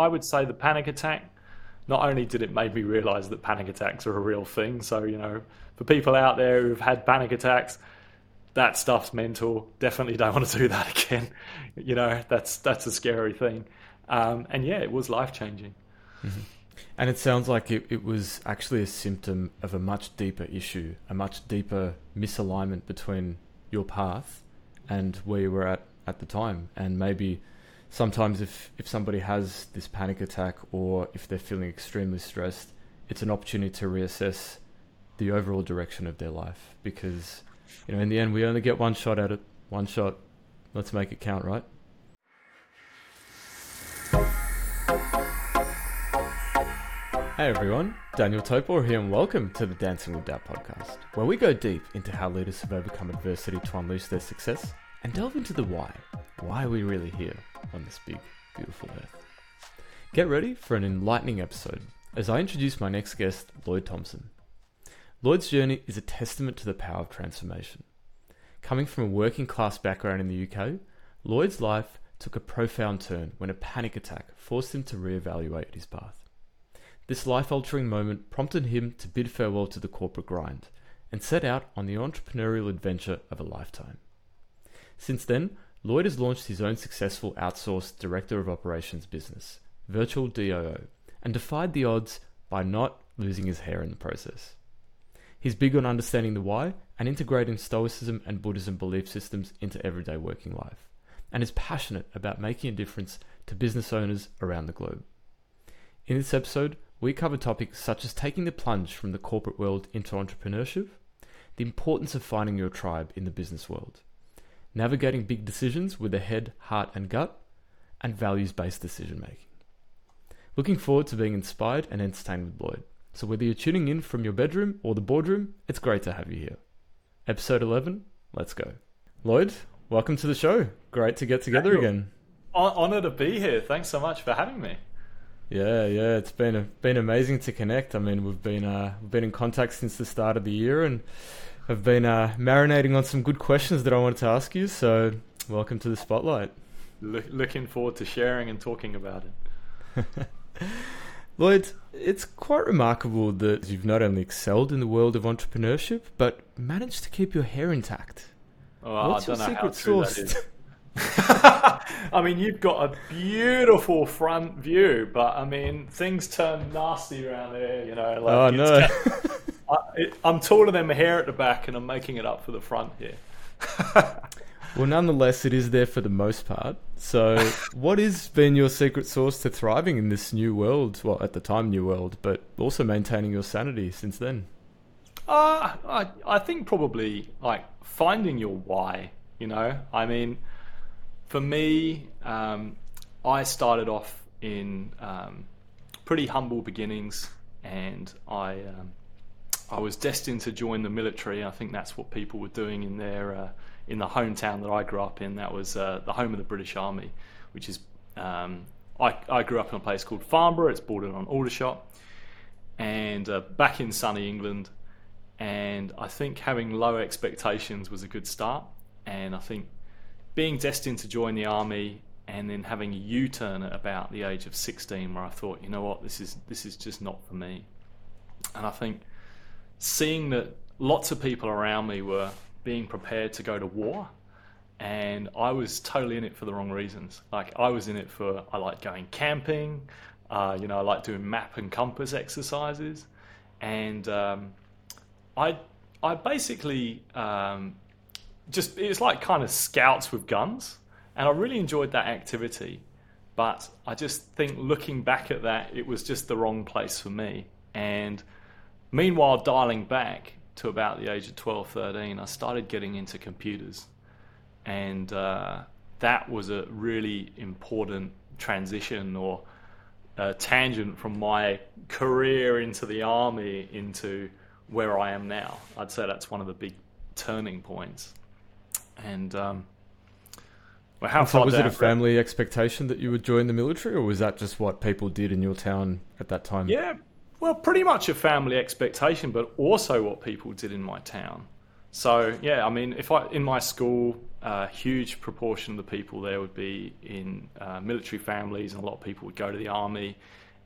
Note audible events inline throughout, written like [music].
I would say the panic attack. Not only did it make me realize that panic attacks are a real thing, so you know, for people out there who've had panic attacks, that stuff's mental. Definitely don't want to do that [laughs] again. You know, that's that's a scary thing. Um, and yeah, it was life changing. Mm-hmm. And it sounds like it, it was actually a symptom of a much deeper issue, a much deeper misalignment between your path and where you were at at the time. And maybe sometimes if, if somebody has this panic attack or if they're feeling extremely stressed, it's an opportunity to reassess the overall direction of their life because you know in the end we only get one shot at it. One shot. Let's make it count right? Hey everyone, Daniel Topor here, and welcome to the Dancing with Doubt podcast, where we go deep into how leaders have overcome adversity to unleash their success and delve into the why. Why are we really here on this big, beautiful earth? Get ready for an enlightening episode as I introduce my next guest, Lloyd Thompson. Lloyd's journey is a testament to the power of transformation. Coming from a working class background in the UK, Lloyd's life took a profound turn when a panic attack forced him to reevaluate his path. This life altering moment prompted him to bid farewell to the corporate grind and set out on the entrepreneurial adventure of a lifetime. Since then, Lloyd has launched his own successful outsourced director of operations business, Virtual DOO, and defied the odds by not losing his hair in the process. He's big on understanding the why and integrating Stoicism and Buddhism belief systems into everyday working life, and is passionate about making a difference to business owners around the globe. In this episode, we cover topics such as taking the plunge from the corporate world into entrepreneurship, the importance of finding your tribe in the business world, navigating big decisions with the head, heart, and gut, and values based decision making. Looking forward to being inspired and entertained with Lloyd. So, whether you're tuning in from your bedroom or the boardroom, it's great to have you here. Episode 11, let's go. Lloyd, welcome to the show. Great to get together again. Honor to be here. Thanks so much for having me. Yeah, yeah, it's been a, been amazing to connect. I mean, we've been uh, we've been in contact since the start of the year, and have been uh, marinating on some good questions that I wanted to ask you. So, welcome to the spotlight. Look, looking forward to sharing and talking about it. [laughs] Lloyd, it's quite remarkable that you've not only excelled in the world of entrepreneurship, but managed to keep your hair intact. Oh, What's your secret sauce? [laughs] I mean, you've got a beautiful front view, but I mean, things turn nasty around there. You know, like oh no. [laughs] I, am taller than my hair at the back, and I'm making it up for the front here. [laughs] well, nonetheless, it is there for the most part. So, [laughs] what has been your secret sauce to thriving in this new world? Well, at the time, new world, but also maintaining your sanity since then. Uh, I, I think probably like finding your why. You know, I mean for me, um, I started off in um, pretty humble beginnings, and I um, I was destined to join the military. I think that's what people were doing in their uh, in the hometown that I grew up in. That was uh, the home of the British Army, which is um, I, I grew up in a place called Farnborough. It's bordered on Aldershot, and uh, back in sunny England. And I think having low expectations was a good start. And I think being destined to join the army and then having a U-turn at about the age of 16 where I thought, you know what, this is this is just not for me. And I think seeing that lots of people around me were being prepared to go to war and I was totally in it for the wrong reasons. Like I was in it for I like going camping, uh, you know, I like doing map and compass exercises, and um, I I basically um, just it was like kind of scouts with guns, and I really enjoyed that activity. But I just think looking back at that, it was just the wrong place for me. And meanwhile, dialing back to about the age of 12, 13, I started getting into computers. And uh, that was a really important transition or tangent from my career into the army into where I am now. I'd say that's one of the big turning points. And um, well, how so was it a family expectation that you would join the military, or was that just what people did in your town at that time? Yeah, well, pretty much a family expectation, but also what people did in my town. So yeah, I mean, if I in my school, a huge proportion of the people there would be in uh, military families, and a lot of people would go to the army.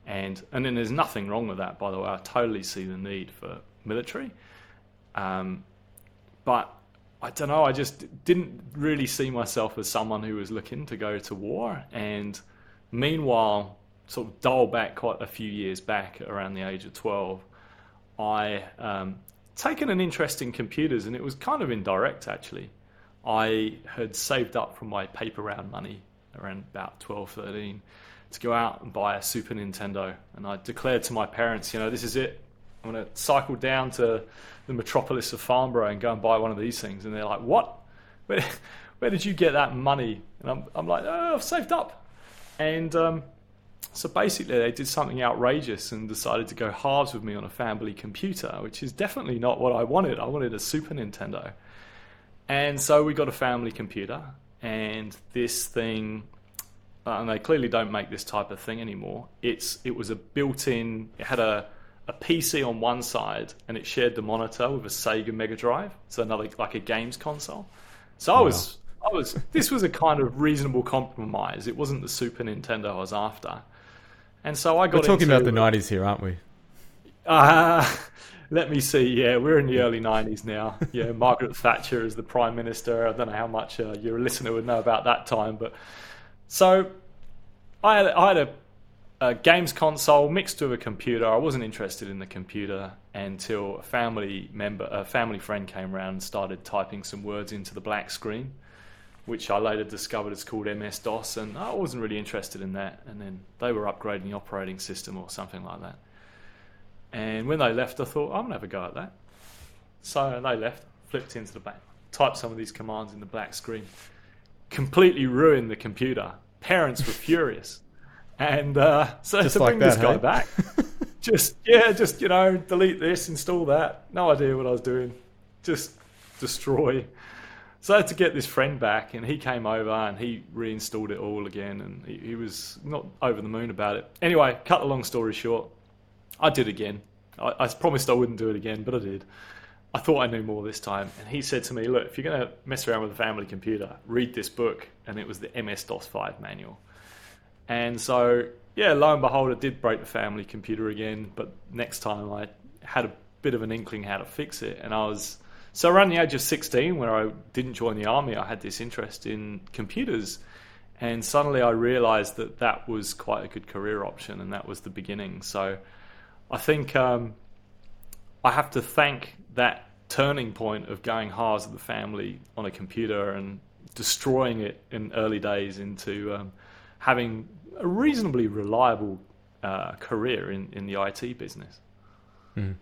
And and then there's nothing wrong with that, by the way. I totally see the need for military, um, but I don't know. I just didn't really see myself as someone who was looking to go to war. And meanwhile, sort of dial back quite a few years back, around the age of twelve, I um, taken an interest in computers, and it was kind of indirect actually. I had saved up from my paper round money around about 12, 13 to go out and buy a Super Nintendo. And I declared to my parents, you know, this is it. I'm going to cycle down to the metropolis of Farnborough and go and buy one of these things. And they're like, what? Where, [laughs] where did you get that money? And I'm, I'm like, oh, I've saved up. And um, so basically, they did something outrageous and decided to go halves with me on a family computer, which is definitely not what I wanted. I wanted a Super Nintendo. And so we got a family computer, and this thing, uh, and they clearly don't make this type of thing anymore. It's it was a built-in. It had a a PC on one side, and it shared the monitor with a Sega Mega Drive, so another like a games console. So I was I was this was a kind of reasonable compromise. It wasn't the Super Nintendo I was after, and so I got. We're talking into, about the '90s here, aren't we? Uh, [laughs] let me see. Yeah, we're in the early 90s now. Yeah, [laughs] Margaret Thatcher is the Prime Minister. I don't know how much uh, your listener would know about that time. But so I had, I had a, a, games console mixed with a computer. I wasn't interested in the computer until a family member, a family friend came around and started typing some words into the black screen, which I later discovered is called MS DOS. And I wasn't really interested in that. And then they were upgrading the operating system or something like that. And when they left, I thought, I'm going to have a go at that. So they left, flipped into the back, typed some of these commands in the black screen, completely ruined the computer. Parents were furious. And uh, so just to like bring that, this guy hey? back, [laughs] just, yeah, just, you know, delete this, install that. No idea what I was doing. Just destroy. So I had to get this friend back, and he came over and he reinstalled it all again, and he, he was not over the moon about it. Anyway, cut the long story short, I did again. I, I, promised I wouldn't do it again, but I did. I thought I knew more this time. And he said to me, Look, if you're going to mess around with a family computer, read this book. And it was the MS DOS 5 manual. And so, yeah, lo and behold, I did break the family computer again. But next time I had a bit of an inkling how to fix it. And I was. So around the age of 16, where I didn't join the army, I had this interest in computers. And suddenly I realized that that was quite a good career option. And that was the beginning. So I think um, I have to thank that turning point of going hard with the family on a computer and destroying it in early days into um, having a reasonably reliable uh, career in, in the IT business. Mm.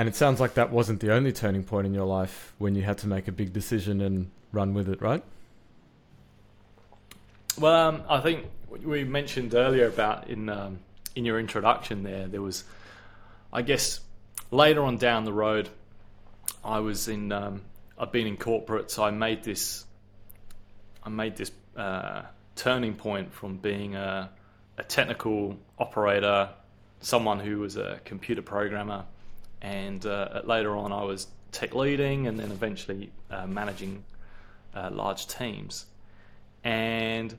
And it sounds like that wasn't the only turning point in your life when you had to make a big decision and run with it, right? Well, um, I think we mentioned earlier about in um, in your introduction there, there was, I guess, later on down the road, I was in, um, I've been in corporate, so I made this, I made this uh, turning point from being a, a technical operator, someone who was a computer programmer, and uh, later on I was tech leading, and then eventually uh, managing uh, large teams. And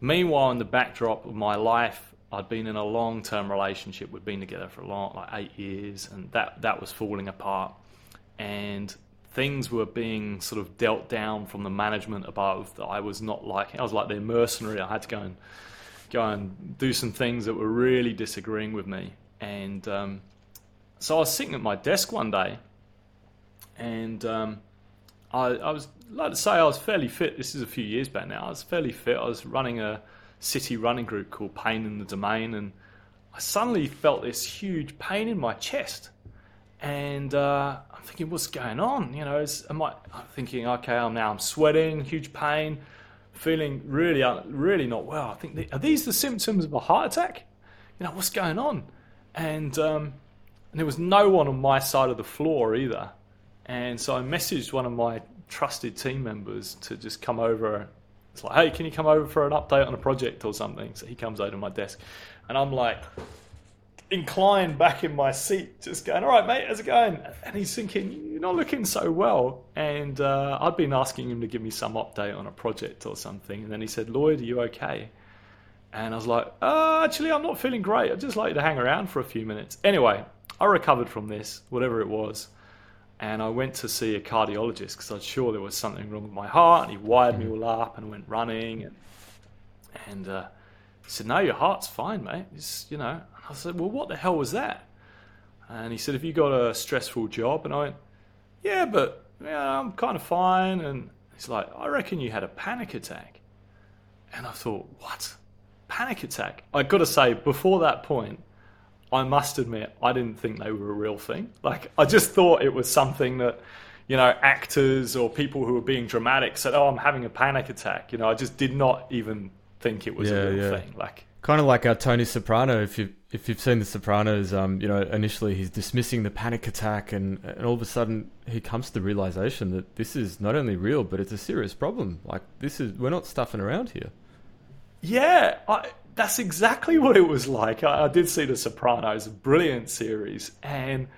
meanwhile, in the backdrop of my life, I'd been in a long term relationship. We'd been together for a long, like eight years, and that, that was falling apart. And things were being sort of dealt down from the management above that I was not liking. I was like their mercenary. I had to go and go and do some things that were really disagreeing with me. And um, so I was sitting at my desk one day, and um, I, I was like to say I was fairly fit. This is a few years back now. I was fairly fit. I was running a city running group called Pain in the Domain, and I suddenly felt this huge pain in my chest. And uh, I'm thinking, what's going on? You know, is, am I, I'm thinking, okay, I'm now I'm sweating, huge pain, feeling really, uh, really not well. I think, are these the symptoms of a heart attack? You know, what's going on? And um, and there was no one on my side of the floor either. And so I messaged one of my trusted team members to just come over it's like, hey, can you come over for an update on a project or something? So he comes over to my desk, and I'm like, inclined back in my seat, just going, "All right, mate, how's it going?" And he's thinking, "You're not looking so well." And uh, I'd been asking him to give me some update on a project or something, and then he said, "Lloyd, are you okay?" And I was like, uh, "Actually, I'm not feeling great. I'd just like you to hang around for a few minutes." Anyway, I recovered from this, whatever it was, and I went to see a cardiologist because I was sure there was something wrong with my heart. And he wired me all up and went running, and and uh, he said, "No, your heart's fine, mate. It's, you know." I said, "Well, what the hell was that?" And he said, "Have you got a stressful job?" And I went, "Yeah, but yeah, I'm kind of fine." And he's like, "I reckon you had a panic attack." And I thought, "What? Panic attack?" I got to say, before that point, I must admit, I didn't think they were a real thing. Like, I just thought it was something that, you know, actors or people who were being dramatic said, "Oh, I'm having a panic attack." You know, I just did not even think it was Yeah, a real yeah. thing. Like, Kind of like our Tony Soprano. If you if you've seen The Sopranos, um, you know initially he's dismissing the panic attack, and and all of a sudden he comes to the realization that this is not only real, but it's a serious problem. Like this is we're not stuffing around here. Yeah, I, that's exactly what it was like. I, I did see The Sopranos, a brilliant series, and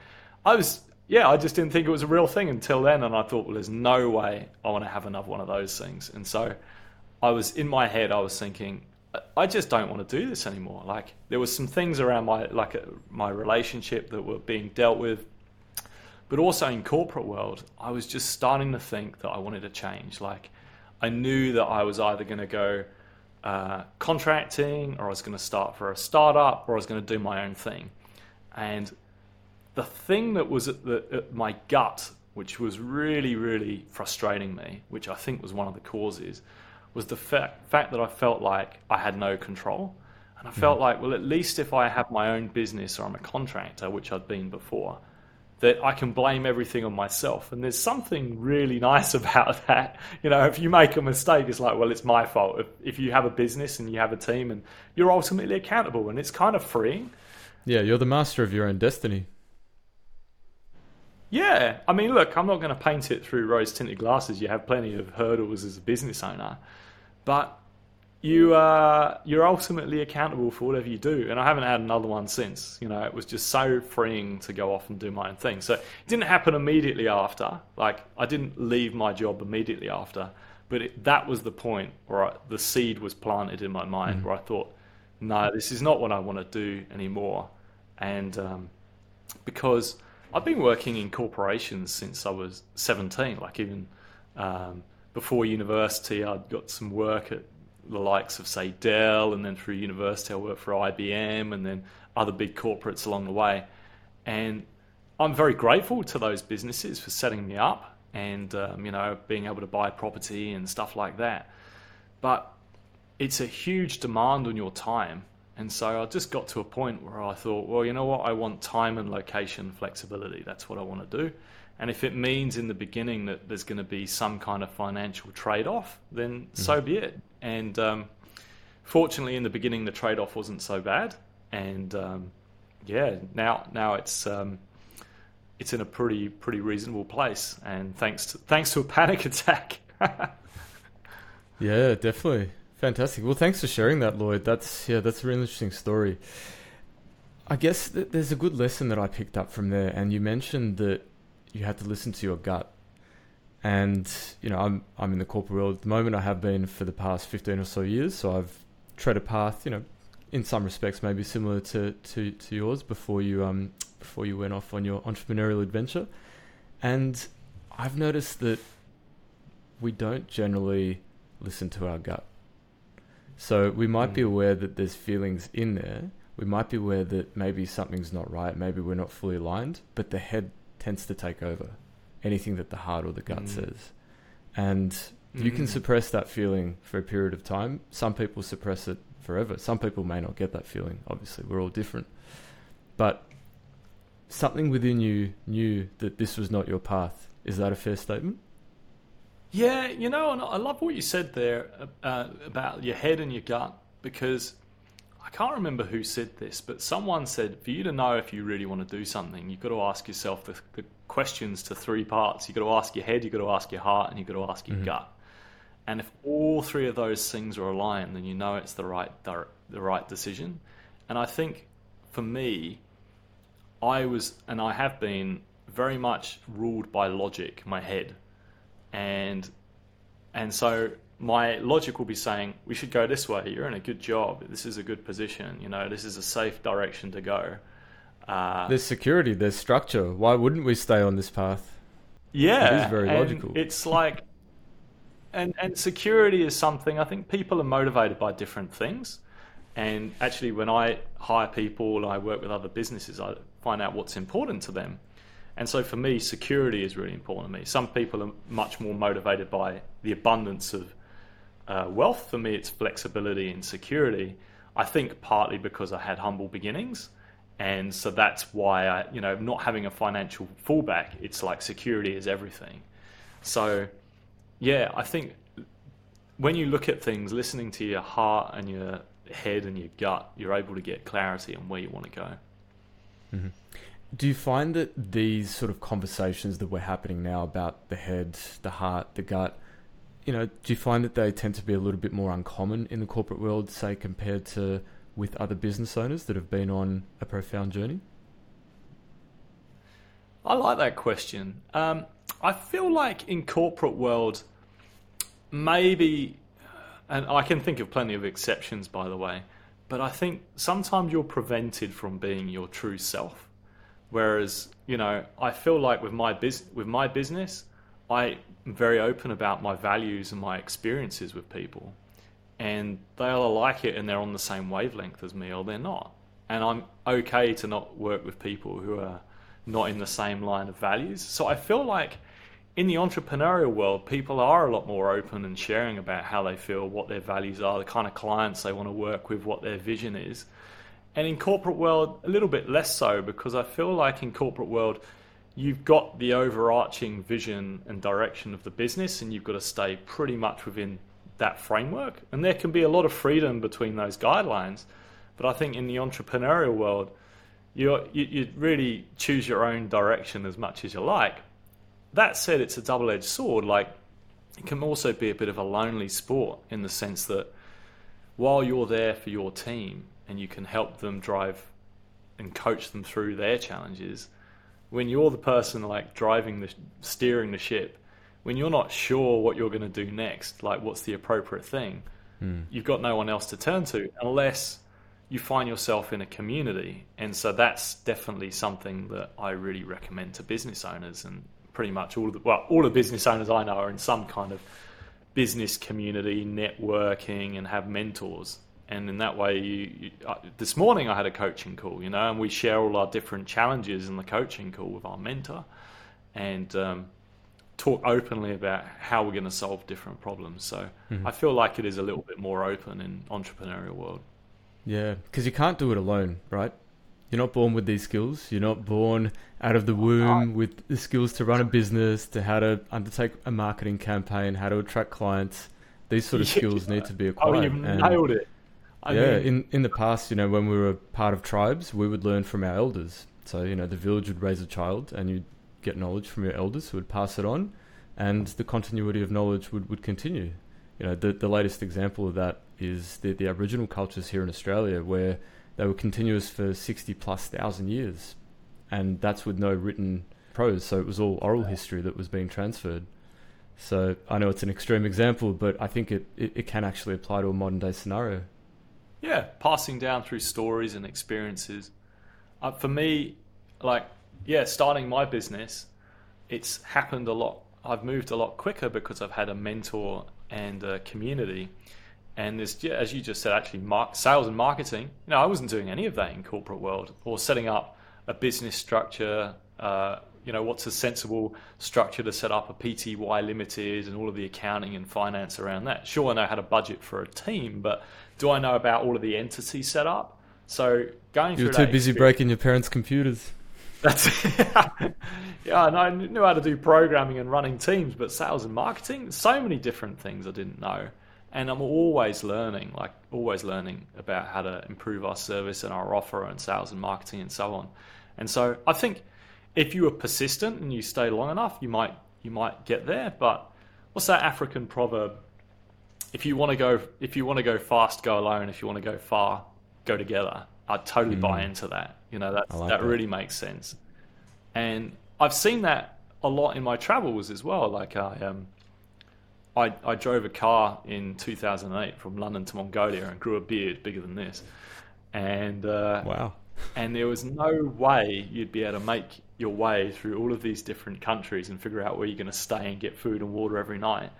I was, yeah, I just didn't think it was a real thing until then, and I thought, well, there's no way I want to have another one of those things, and so I was in my head, I was thinking, I- just don't want to do this anymore. Like there was some things around my like uh, my relationship that were being dealt with, but also in corporate world, I was just starting to think that I wanted to change. Like I knew that I was either going to go uh, contracting, or I was going to start for a startup, or I was going to do my own thing. And the thing that was at, the, at my gut, which was really, really frustrating me, which I think was one of the causes, was the fact, fact that I felt like I had no control. And I felt like, well, at least if I have my own business or I'm a contractor, which I'd been before, that I can blame everything on myself. And there's something really [laughs] nice about that. You know, if you make a mistake, it's like, well, it's my fault. If, if you have a business and you have a team and you're ultimately accountable, and it's kind of freeing. Yeah, you're the master of your own destiny. Yeah, I mean, look, I'm not going to paint it through rose tinted glasses. You have plenty of hurdles as a business owner, but you uh, you're ultimately accountable for whatever you do. And I haven't had another one since. You know, it was just so freeing to go off and do my own thing. So it didn't happen immediately after. Like I didn't leave my job immediately after, but it, that was the point where I, the seed was planted in my mind, where I thought, no, this is not what I want to do anymore, and um, because I've been working in corporations since I was 17. Like even um, before university, I'd got some work at the likes of say Dell, and then through university, I worked for IBM, and then other big corporates along the way. And I'm very grateful to those businesses for setting me up, and um, you know being able to buy property and stuff like that. But it's a huge demand on your time. And so I just got to a point where I thought, well, you know what? I want time and location flexibility. That's what I want to do. And if it means in the beginning that there's going to be some kind of financial trade off, then so be it. And um, fortunately, in the beginning, the trade off wasn't so bad. And um, yeah, now now it's um, it's in a pretty pretty reasonable place. And thanks to, thanks to a panic [laughs] attack. Yeah, definitely. Fantastic. Well, thanks for sharing that, Lloyd. That's yeah, that's a really interesting story. I guess th- there's a good lesson that I picked up from there, and you mentioned that you have to listen to your gut. And you know, I'm I'm in the corporate world at the moment. I have been for the past fifteen or so years. So I've tread a path, you know, in some respects maybe similar to to, to yours before you um before you went off on your entrepreneurial adventure. And I've noticed that we don't generally listen to our gut. So we might be Mm. aware that there's feelings in there. We might be aware that maybe something's not right, maybe we're not fully aligned, but the head tends to take over anything that the heart or the gut Mm. says. And you can Mm. suppress that feeling for a period of time. Some people suppress it forever. Some people may not get that feeling. Obviously, we're all different. But something within you knew that this was not your path. Is that a fair statement? Yeah, you know, and I love what you said there uh, about your head and your gut because I can't remember who said this, but someone said for you to know if you really want to do something, you've got to ask yourself the, the questions to three parts. You've got to ask your head, you've got to ask your heart, and you've got to ask your Mhm. gut. And if all three of those things are aligned, then you know it's the right dir- the right decision. And I think for me, I was, and I have been very much ruled by logic, my head, and and so my logic will be saying we should go this way. You're in a good job. This is a good position. You know, this is a safe direction to go. Uh, there's security. There's structure. Why wouldn't we stay on this path? Yeah, it is very logical. It's like, and and security is something I think people are motivated by different things. And actually, when I hire people, and I work with other businesses. I find out what's important to them. And so for me, security is really important to me. Some people are much more motivated by the abundance of uh, wealth. For me, it's flexibility and security. I think partly because I had humble beginnings. And so that's why I, you know, not having a financial fallback, it's like security is everything. So, yeah, I think when you look at things, listening to your heart and your head and your gut, you're able to get clarity on where you want to go. Mm-hmm. Do you find that these sort of conversations that we're happening now about the head, the heart, the gut, you know, do you find that they tend to be a little bit more uncommon in the corporate world, say, compared to with other business owners that have been on a profound journey? I like that question. Um, I feel like in corporate world, maybe, and I can think of plenty of exceptions, by the way, but I think sometimes you're prevented from being your true self. Whereas, you know, I feel like with my biz- with my business, I am very open about my values and my experiences with people. And they either like it and they're on the same wavelength as me or they're not. And I'm okay to not work with people who are not in the same line of values. So I feel like in the entrepreneurial world, people are a lot more open and sharing about how they feel, what their values are, the kind of clients they want to work with, what their vision is. And in corporate world, a little bit less so because I feel like in corporate world, you've got the overarching vision and direction of the business, and you've got to stay pretty much within that framework. And there can be a lot of freedom between those guidelines. But I think in the entrepreneurial world, you you really choose your own direction as much as you like. That said, it's a double edged sword. Like, it can also be a bit of a lonely sport in the sense that while you're there for your team and you can help them drive and coach them through their challenges, when you're the person like driving the steering the ship, when you're not sure what you're going to do next, like what's the appropriate thing, mm. you've got no one else to turn to unless you find yourself in a community. And so that's definitely something that I really recommend to business owners and pretty much all of the well, all the business owners I know are in some kind of business community, networking, and have mentors. And in that way, you, you, uh, this morning I had a coaching call, you know, and we share all our different challenges in the coaching call with our mentor, and um, talk openly about how we're going to solve different problems. So mm-hmm. I feel like it is a little bit more open in entrepreneurial world. Yeah, because you can't do it alone, right? You're not born with these skills. You're not born out of the womb with the skills to run a business, to how to undertake a marketing campaign, how to attract clients. These sort of [laughs] skills need to be acquired. Oh, you've nailed it. I yeah, mean... in in the past, you know, when we were part of tribes, we would learn from our elders. So you know, the village would raise a child, and you'd get knowledge from your elders who would pass it on, and the continuity of knowledge would, would continue. You know, the the latest example of that is the the Aboriginal cultures here in Australia, where they were continuous for 60 plus thousand years. And that's with no written prose. So it was all oral history that was being transferred. So I know it's an extreme example, but I think it, it, it can actually apply to a modern day scenario. Yeah, passing down through stories and experiences. Uh, for me, like, yeah, starting my business, it's happened a lot. I've moved a lot quicker because I've had a mentor and a community and there's, as you just said, actually, sales and marketing. You know, I wasn't doing any of that in corporate world or setting up a business structure. Uh, you know, what's a sensible structure to set up a PTY limited and all of the accounting and finance around that. Sure, I know how to budget for a team, but do I know about all of the entity setup? So going through. You're too busy breaking your parents' computers. That's [laughs] yeah, and I knew how to do programming and running teams, but sales and marketing, so many different things I didn't know and I'm always learning, like always learning about how to improve our service and our offer and sales and marketing and so on. And so I think if you are persistent and you stay long enough, you might you might get there. But what's that African proverb? If you want to go if you want to go fast, go alone. If you want to go far, go together. I totally buy Mm. into that. You know, that like that that. really makes sense. And I've seen that a lot in my travels as well. Like I um, I, I drove a car in 2008 from London to Mongolia and grew a beard bigger than this. And uh, Wow. and there was no way you'd be able to make your way through all of these different countries and figure out where you're going to stay and get food and water every night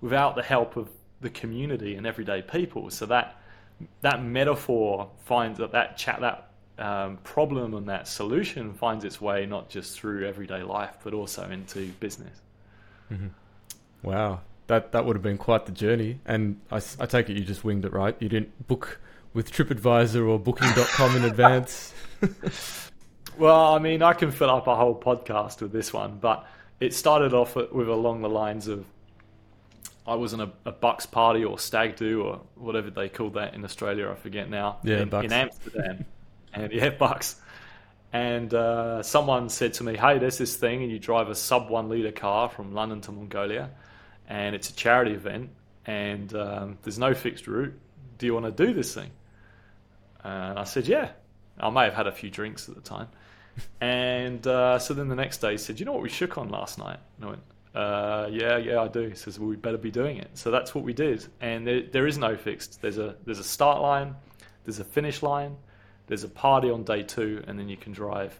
without the help of the community and everyday people. So that that metaphor finds that that chat that um, problem and that solution finds its way not just through everyday life but also into business. Wow. That that would have been quite the journey. And I take it you just winged it, right? You didn't book with TripAdvisor or Booking.com in advance. [laughs] [laughs] Well, I mean, I can fill up a whole podcast with this one, but it started off with along the lines of I was in a, a Bucks party or stag do or whatever they call that in Australia. I forget now. Yeah, in, Bucks. in Amsterdam, [laughs] and yeah, Bucks. And uh, someone said to me, "Hey, there's this thing, and you drive a sub one liter car from London to Mongolia, and it's a charity event, and um, there's no fixed route. Do you want to do this thing?" And I said, "Yeah." I may have had a few drinks at the time. [laughs] And uh, so then the next day he said, You know what we shook on last night? And I went, uh, Yeah, yeah, I do. He says, Well, we better be doing it. So that's what we did. And there, there is no fixed. There's a, there's a start line, there's a finish line, there's a party on day two, and then you can drive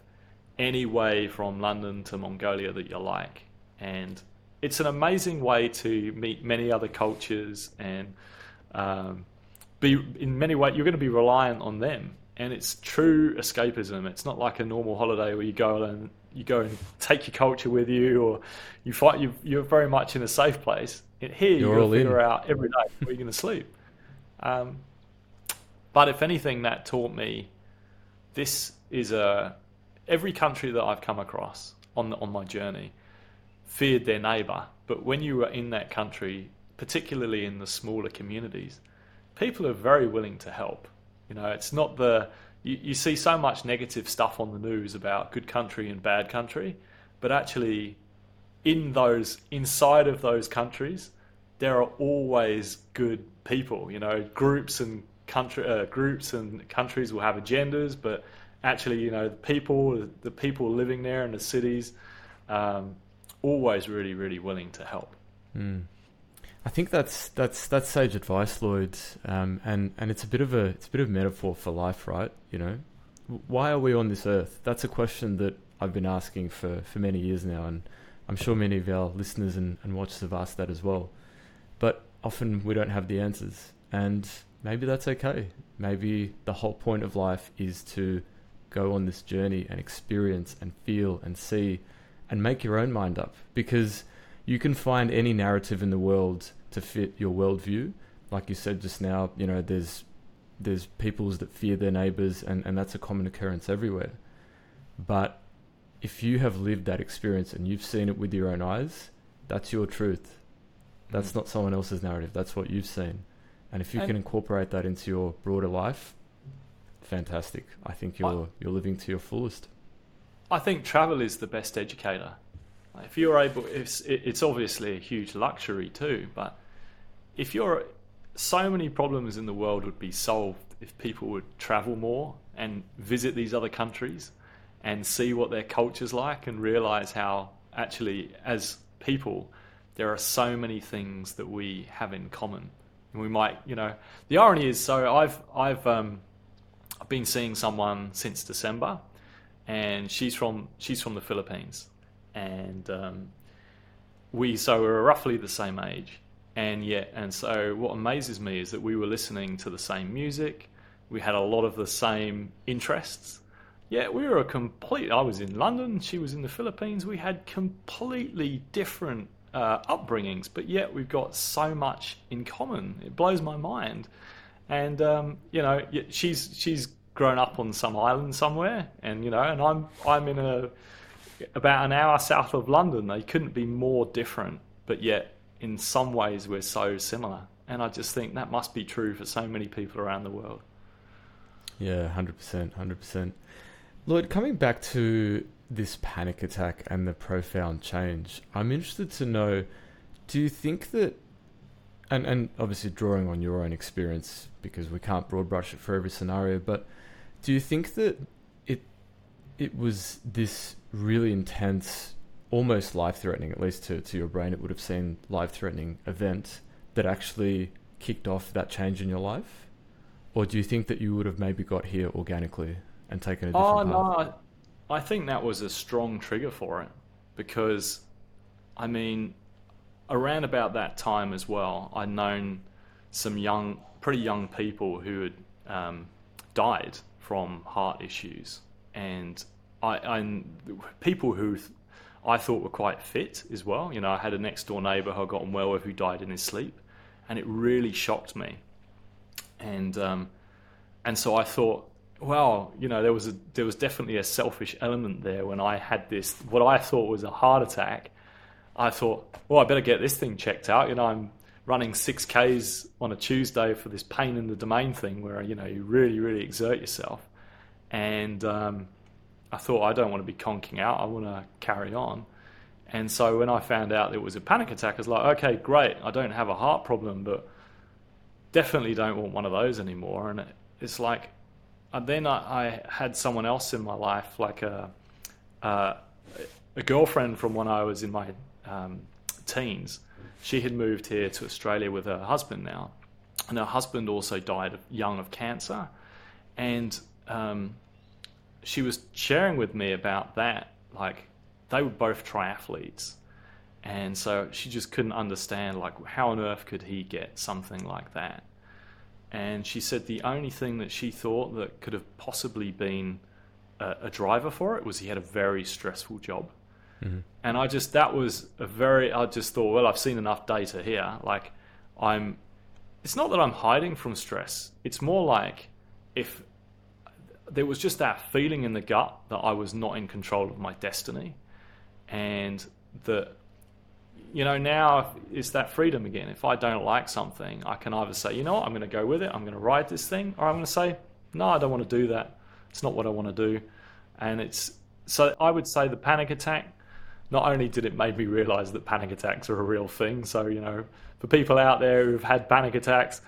any way from London to Mongolia that you like. And it's an amazing way to meet many other cultures and um, be in many ways you're going to be reliant on them and it's true escapism it's not like a normal holiday where you go and you go and take your culture with you or you fight you, you're very much in a safe place And here You're got figure in. out every day where you're going to sleep um, but if anything that taught me this is a every country that I've come across on on my journey feared their neighbor but when you were in that country particularly in the smaller communities people are very willing to help. You know, it's not the you, you see so much negative stuff on the news about good country and bad country, but actually in those inside of those countries, there are always good people. You know, groups and country uh, groups and countries will have agendas, but actually, you know, the people the people living there in the cities, um, always really really willing to help. Mm. I think that's that's that's sage advice, Lloyd, um, and and it's a bit of a it's a bit of a metaphor for life, right? You know, why are we on this earth? That's a question that I've been asking for for many years now, and I'm sure many of our listeners and, and watchers have asked that as well. But often we don't have the answers, and maybe that's okay. Maybe the whole point of life is to go on this journey and experience and feel and see and make your own mind up because you can find any narrative in the world to fit your worldview. Like you said just now, you know, there's there's peoples that fear their neighbors and, and that's a common occurrence everywhere. But if you have lived that experience and you've seen it with your own eyes, that's your truth. That's Mm. not someone else's narrative. That's what you've seen. And if you And- can incorporate that into your broader life, fantastic. I think you're you're living to your fullest. I think travel is the best educator. If you're able, it's, it's obviously a huge luxury too, but if you're, so many problems in the world would be solved if people would travel more and visit these other countries and see what their culture's like and realize how actually, as people, there are so many things that we have in common. And we might, you know, the irony is, so I've, I've, um, I've been seeing someone since December and she's from she's from the Philippines, and um, we so we're roughly the same age, and yet and so what amazes me is that we were listening to the same music, we had a lot of the same interests, yet we were a complete. I was in London, she was in the Philippines. We had completely different uh, upbringings, but yet we've got so much in common. It blows my mind, and um, you know she's she's grown up on some island somewhere, and you know, and I'm I'm in a about an hour south of London. They couldn't be more different, but yet in some ways we're so similar. And I just think that must be true for so many people around the world. Yeah, hundred percent, hundred percent. Lloyd, coming back to this panic attack and the profound change, I'm interested to know: Do you think that, and and obviously drawing on your own experience because we can't broad brush it for every scenario, but do you think that it was this really intense, almost life threatening, at least to, to your brain, it would have seemed life threatening event that actually kicked off that change in your life? Or do you think that you would have maybe got here organically and taken a different oh, path? no. I think that was a strong trigger for it because, I mean, around about that time as well, I'd known some young, pretty young people who had um, died from heart issues, and I, I people who I thought were quite fit as well. You know, I had a next door neighbour who I got on well with who died in his sleep, and it really shocked me. And um, and so I thought, well, you know, there was a there was definitely a selfish element there when I had this what I thought was a heart attack. I thought, well, I better get this thing checked out. You know, I'm running six Ks on a Tuesday for this pain in the domain thing where you know you really really exert yourself, and um, I thought I don't want to be conking out. I want to carry on. And so when I found out it was a panic attack, I was like, okay, great. I don't have a heart problem, but definitely don't want one of those anymore. And it's like, and then I, I had someone else in my life, like a a, a girlfriend from when I was in my um, teens. She had moved here to Australia with her husband now, and her husband also died young of cancer. And um, she was sharing with me about that. Like they were both triathletes, and so she just couldn't understand like how on earth could he get something like that. And she said the only thing that she thought that could have possibly been a, a driver for it was he had a very stressful job. Mm-hmm. And I just that was a very I just thought well I've seen enough data here like I'm it's not that I'm hiding from stress it's more like if there was just that feeling in the gut that I was not in control of my destiny, and that you know now it's that freedom again. If I don't like something, I can either say, you know what, I'm going to go with it, I'm going to ride this thing, or I'm going to say, no, I don't want to do that. It's not what I want to do, and it's so I would say the panic attack. Not only did it make me realize that panic attacks are a real thing, so you know, for people out there who've had panic attacks,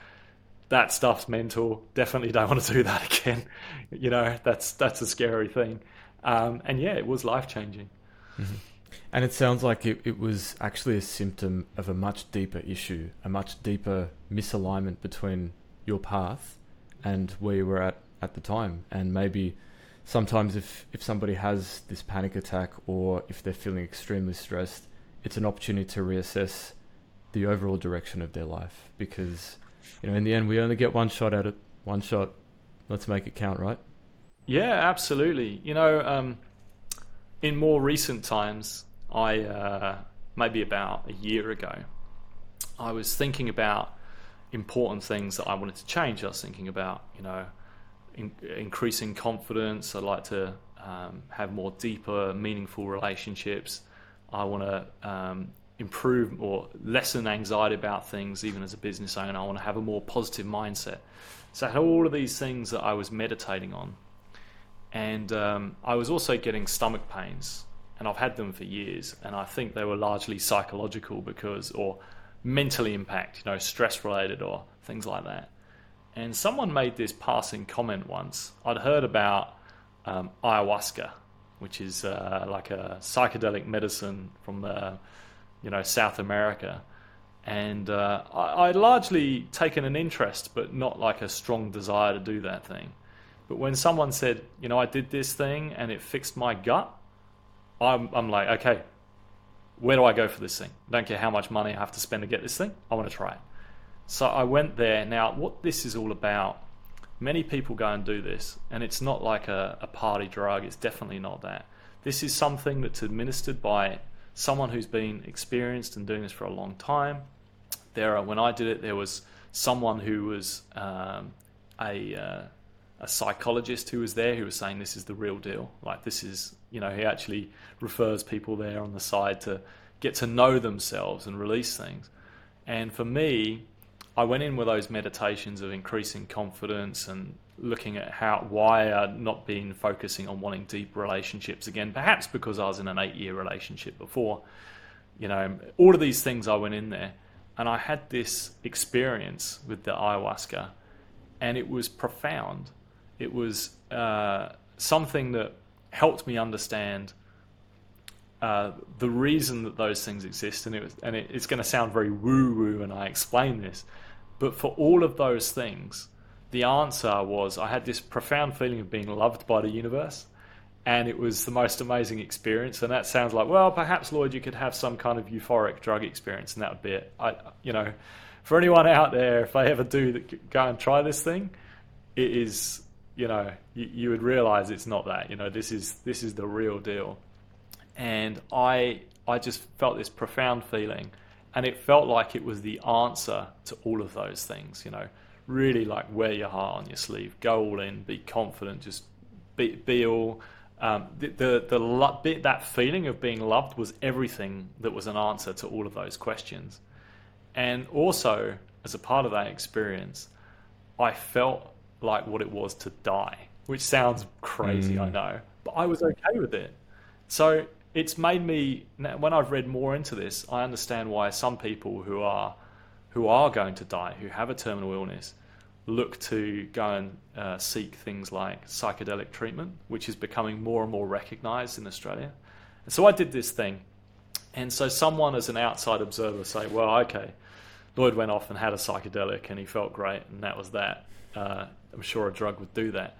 that stuff's mental. Definitely don't want to do that [laughs] again. You know, that's that's a scary thing. Um, and yeah, it was life changing. Mm-hmm. And it sounds like it, it was actually a symptom of a much deeper issue, a much deeper misalignment between your path and where you were at at the time. And maybe sometimes if, if somebody has this panic attack or if they're feeling extremely stressed, it's an opportunity to reassess the overall direction of their life because you know, in the end, we only get one shot at it. One shot. Let's make it count, right? Yeah, absolutely. You know, um, in more recent times, I uh, maybe about a year ago, I was thinking about important things that I wanted to change. I was thinking about, you know, in, increasing confidence. I'd like to um, have more deeper, meaningful relationships. I want to um, improve or lessen anxiety about things, even as a business owner. I want to have a more positive mindset. So I had all of these things that I was meditating on. And um, I was also getting stomach pains, and I've had them for years. And I think they were largely psychological because, or mentally impact, you know, stress related or things like that. And someone made this passing comment once. I'd heard about um, ayahuasca, which is uh, like a psychedelic medicine from the you know, South America. And uh, I, I'd largely taken an interest, but not like a strong desire to do that thing. But when someone said, you know, I did this thing and it fixed my gut, I'm, I'm like, okay, where do I go for this thing? I don't care how much money I have to spend to get this thing. I want to try it. So I went there. Now, what this is all about, many people go and do this, and it's not like a, a party drug. It's definitely not that. This is something that's administered by someone who's been experienced and doing this for a long time. There, are, when I did it, there was someone who was um, a uh, a psychologist who was there who was saying this is the real deal. Like this is, you know, he actually refers people there on the side to get to know themselves and release things. And for me, I went in with those meditations of increasing confidence and looking at how why I'd not been focusing on wanting deep relationships again. Perhaps because I was in an eight year relationship before. You know, all of these things I went in there, and I had this experience with the ayahuasca, and it was profound. it was uh, something that helped me understand uh, the reason that those things exist, and it was, and it, it's going to sound very woo woo, and I explain this, but for all of those things, the answer was I had this profound feeling of being loved by the universe, and it was the most amazing experience. And that sounds like, well, perhaps Lloyd, you could have some kind of euphoric drug experience, and that would be it. I, you know, for anyone out there, if they ever do go and try this thing, it is, you know, you, you would realize it's not that. You know, this is this is the real deal. And I I just felt this profound feeling, and it felt like it was the answer to all of those things. You know, really like wear your heart on your sleeve, go all in, be confident, just be be all um, the the, the lo- bit, that feeling of being loved was everything that was an answer to all of those questions, and also as a part of that experience, I felt like what it was to die, which sounds crazy, mm. I know, but I was okay with it. So it's made me when I've read more into this, I understand why some people who are who are going to die, who have a terminal illness, look to go and uh, seek things like psychedelic treatment, which is becoming more and more recognized in Australia. And so I did this thing. And so someone as an outside observer say, well, okay, Lloyd went off and had a psychedelic and he felt great and that was that. Uh, I'm sure a drug would do that.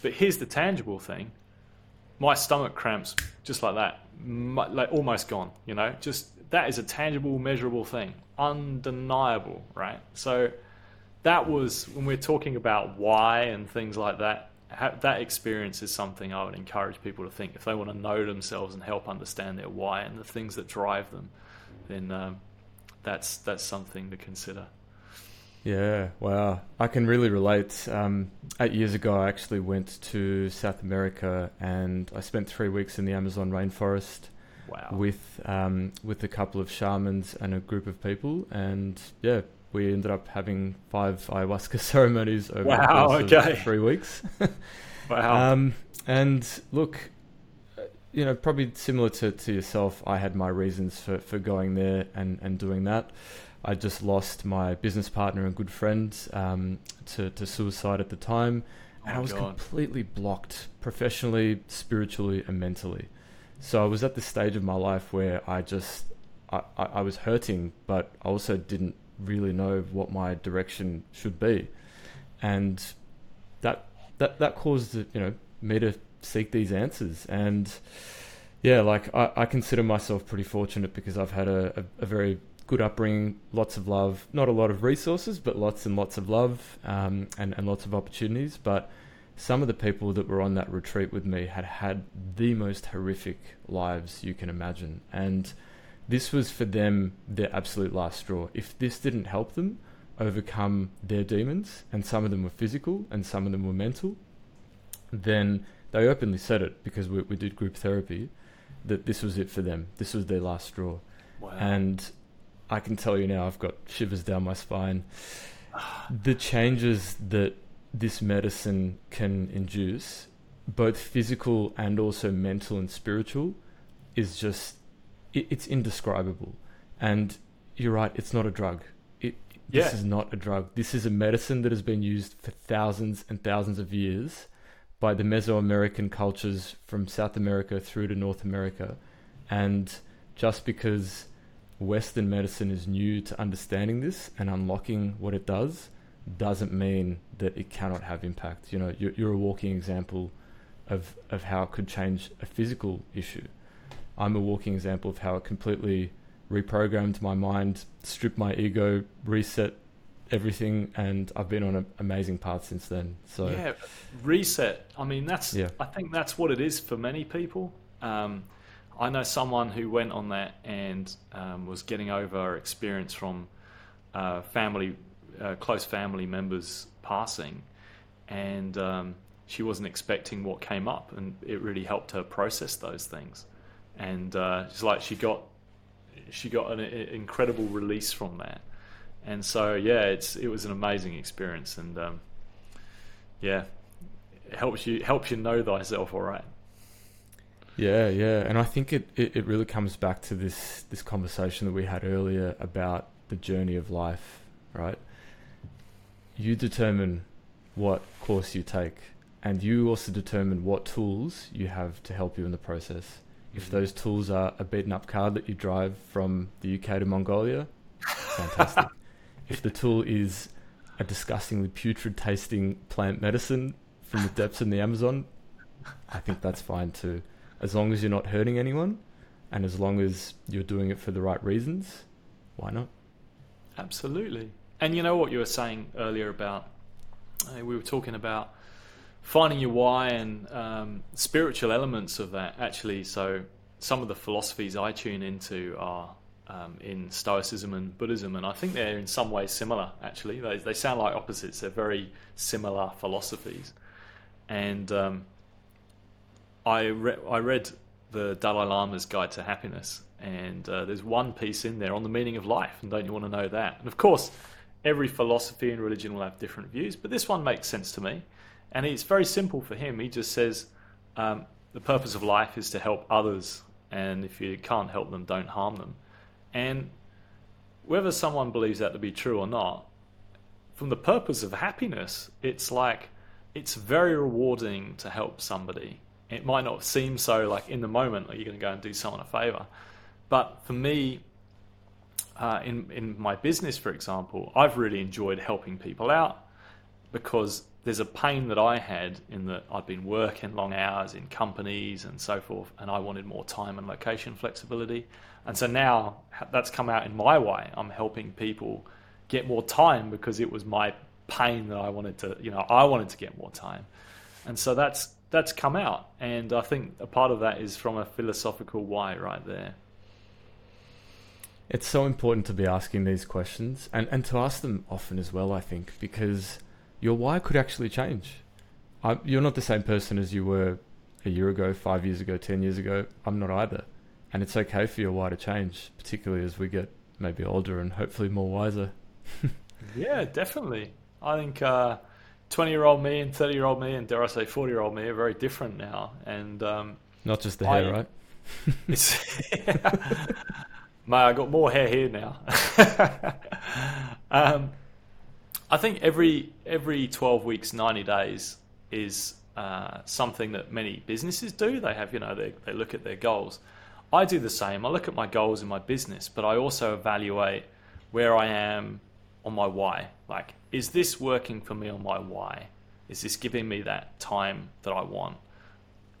But here's the tangible thing. My stomach cramps, just like that, like almost gone, you know, just that is a tangible, measurable thing, undeniable, right? So that was when we're talking about why and things like that. That experience is something I would encourage people to think if they want to know themselves and help understand their why and the things that drive them, then um, that's that's something to consider. Yeah, wow. I can really relate. Um, eight years ago, I actually went to South America and I spent three weeks in the Amazon rainforest. Wow. With um, with a couple of shamans and a group of people, and yeah, we ended up having five ayahuasca [laughs] ceremonies over wow, the course okay. of three weeks. [laughs] wow. Um, and look, you know, probably similar to, to yourself, I had my reasons for, for going there and, and doing that. I just lost my business partner and good friend um, to, to suicide at the time. And oh I was God. completely blocked professionally, spiritually, and mentally. So I was at the stage of my life where I just, I, I, I was hurting, but I also didn't really know what my direction should be, and that that that caused you know me to seek these answers. And yeah like I, I consider myself pretty fortunate because I've had a, a, a, very good upbringing lots of love not a lot of resources but lots and lots of love um, and, and lots of opportunities. But some of the people that were on that retreat with me had had the most horrific lives you can imagine and this was for them their absolute last straw. If this didn't help them overcome their demons, and some of them were physical and some of them were mental, then they openly said it because we, we did group therapy that this was it for them. This was their last straw. Wow. And I can tell you now, I've got shivers down my spine. the changes that this medicine can induce, both physical and also mental and spiritual, is just it, it's indescribable. And you're right, it's not a drug. It, yeah. This is not a drug. This is a medicine that has been used for thousands and thousands of years by the Mesoamerican cultures from South America through to North America. And just because Western medicine is new to understanding this and unlocking what it does, doesn't mean that it cannot have impact. You know, you're, you're a walking example of, of how it could change a physical issue. I'm a walking example of how it completely reprogrammed my mind, stripped my ego, reset everything, and I've been on an amazing path since then. So yeah, reset. I mean, that's yeah. I think that's what it is for many people. Um, I know someone who went on that and um, was getting over experience from uh, family, uh, close family members passing, and um, she wasn't expecting what came up, and it really helped her process those things and uh, it's like she got she got an, incredible release from that. And so yeah, it's it was an amazing experience, and um, yeah, it helps you helps you know thyself all right. Yeah, yeah, and I think it, it, it really comes back to this this conversation that we had earlier about the journey of life, right? You determine what course you take, and you also determine what tools you have to help you in the process. If mm-hmm. those tools are a beaten up car that you drive from the UK to Mongolia, fantastic. [laughs] if the tool is a disgustingly putrid tasting plant medicine from the depths in the Amazon, I think that's fine too. As long as you're not hurting anyone and as long as you're doing it for the right reasons, why not? Absolutely. And you know what you were saying earlier about, uh, we were talking about finding your why and um, spiritual elements of that actually. So some of the philosophies I tune into are um, in Stoicism and Buddhism, and I think they're in some ways similar. Actually, they they sound like opposites. They're very similar philosophies, and um, I re- I read the Dalai Lama's Guide to Happiness, and uh, there's one piece in there on the meaning of life, and don't you want to know that? And of course, every philosophy and religion will have different views, but this one makes sense to me. And it's very simple for him. He just says um, the purpose of life is to help others, and if you can't help them, don't harm them. And whether someone believes that to be true or not, from the purpose of happiness, it's like it's very rewarding to help somebody. It might not seem so like in the moment, like you're going to go and do someone a favor, but for me, uh, in in my business, for example, I've really enjoyed helping people out because there's a pain that I had in that I'd been working long hours in companies and so forth, and I wanted more time and location flexibility. And so now that's come out in my way. I'm helping people get more time because it was my pain that I wanted to, you know, I wanted to get more time. And so that's that's come out, and I think a part of that is from a philosophical why right there. It's so important to be asking these questions and, and to ask them often as well, I think, because your why could actually change. I, you're not the same person as you were a year ago, five years ago, ten years ago. I'm not either. And it's okay for your why to change, particularly as we get maybe older and hopefully more wiser. [laughs] yeah, definitely. I think 20 uh, year old me and 30 year old me, and dare I say 40 year old me, are very different now. And um, not just the hair, I, right? [laughs] it's, [laughs] Mate, I got more hair here now. [laughs] um, I think every every twelve weeks, ninety days is uh, something that many businesses do. They have, you know, they, they look at their goals. I do the same. I look at my goals in my business, but I also evaluate where I am on my why. Like, is this working for me on my why? Is this giving me that time that I want?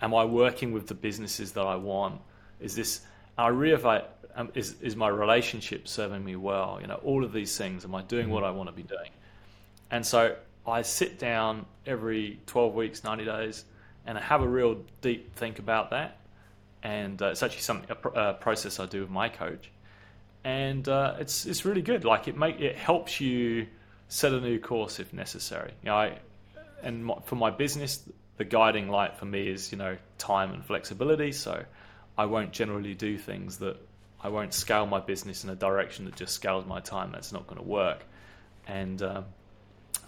Am I working with the businesses that I want? Is this? I reevaluate. Um, is is my relationship serving me well? You know, all of these things. Am I doing what I want to be doing? And so I sit down every 12 weeks, 90 days, and I have a real deep think about that. And uh, it's actually something a, a, process I do with my coach, and uh, it's it's really good. Like it make it helps you set a new course if necessary. You know, I, and my, for my business, the guiding light for me is you know time and flexibility. So I won't generally do things that I won't scale my business in a direction that just scales my time. That's not going to work. And um,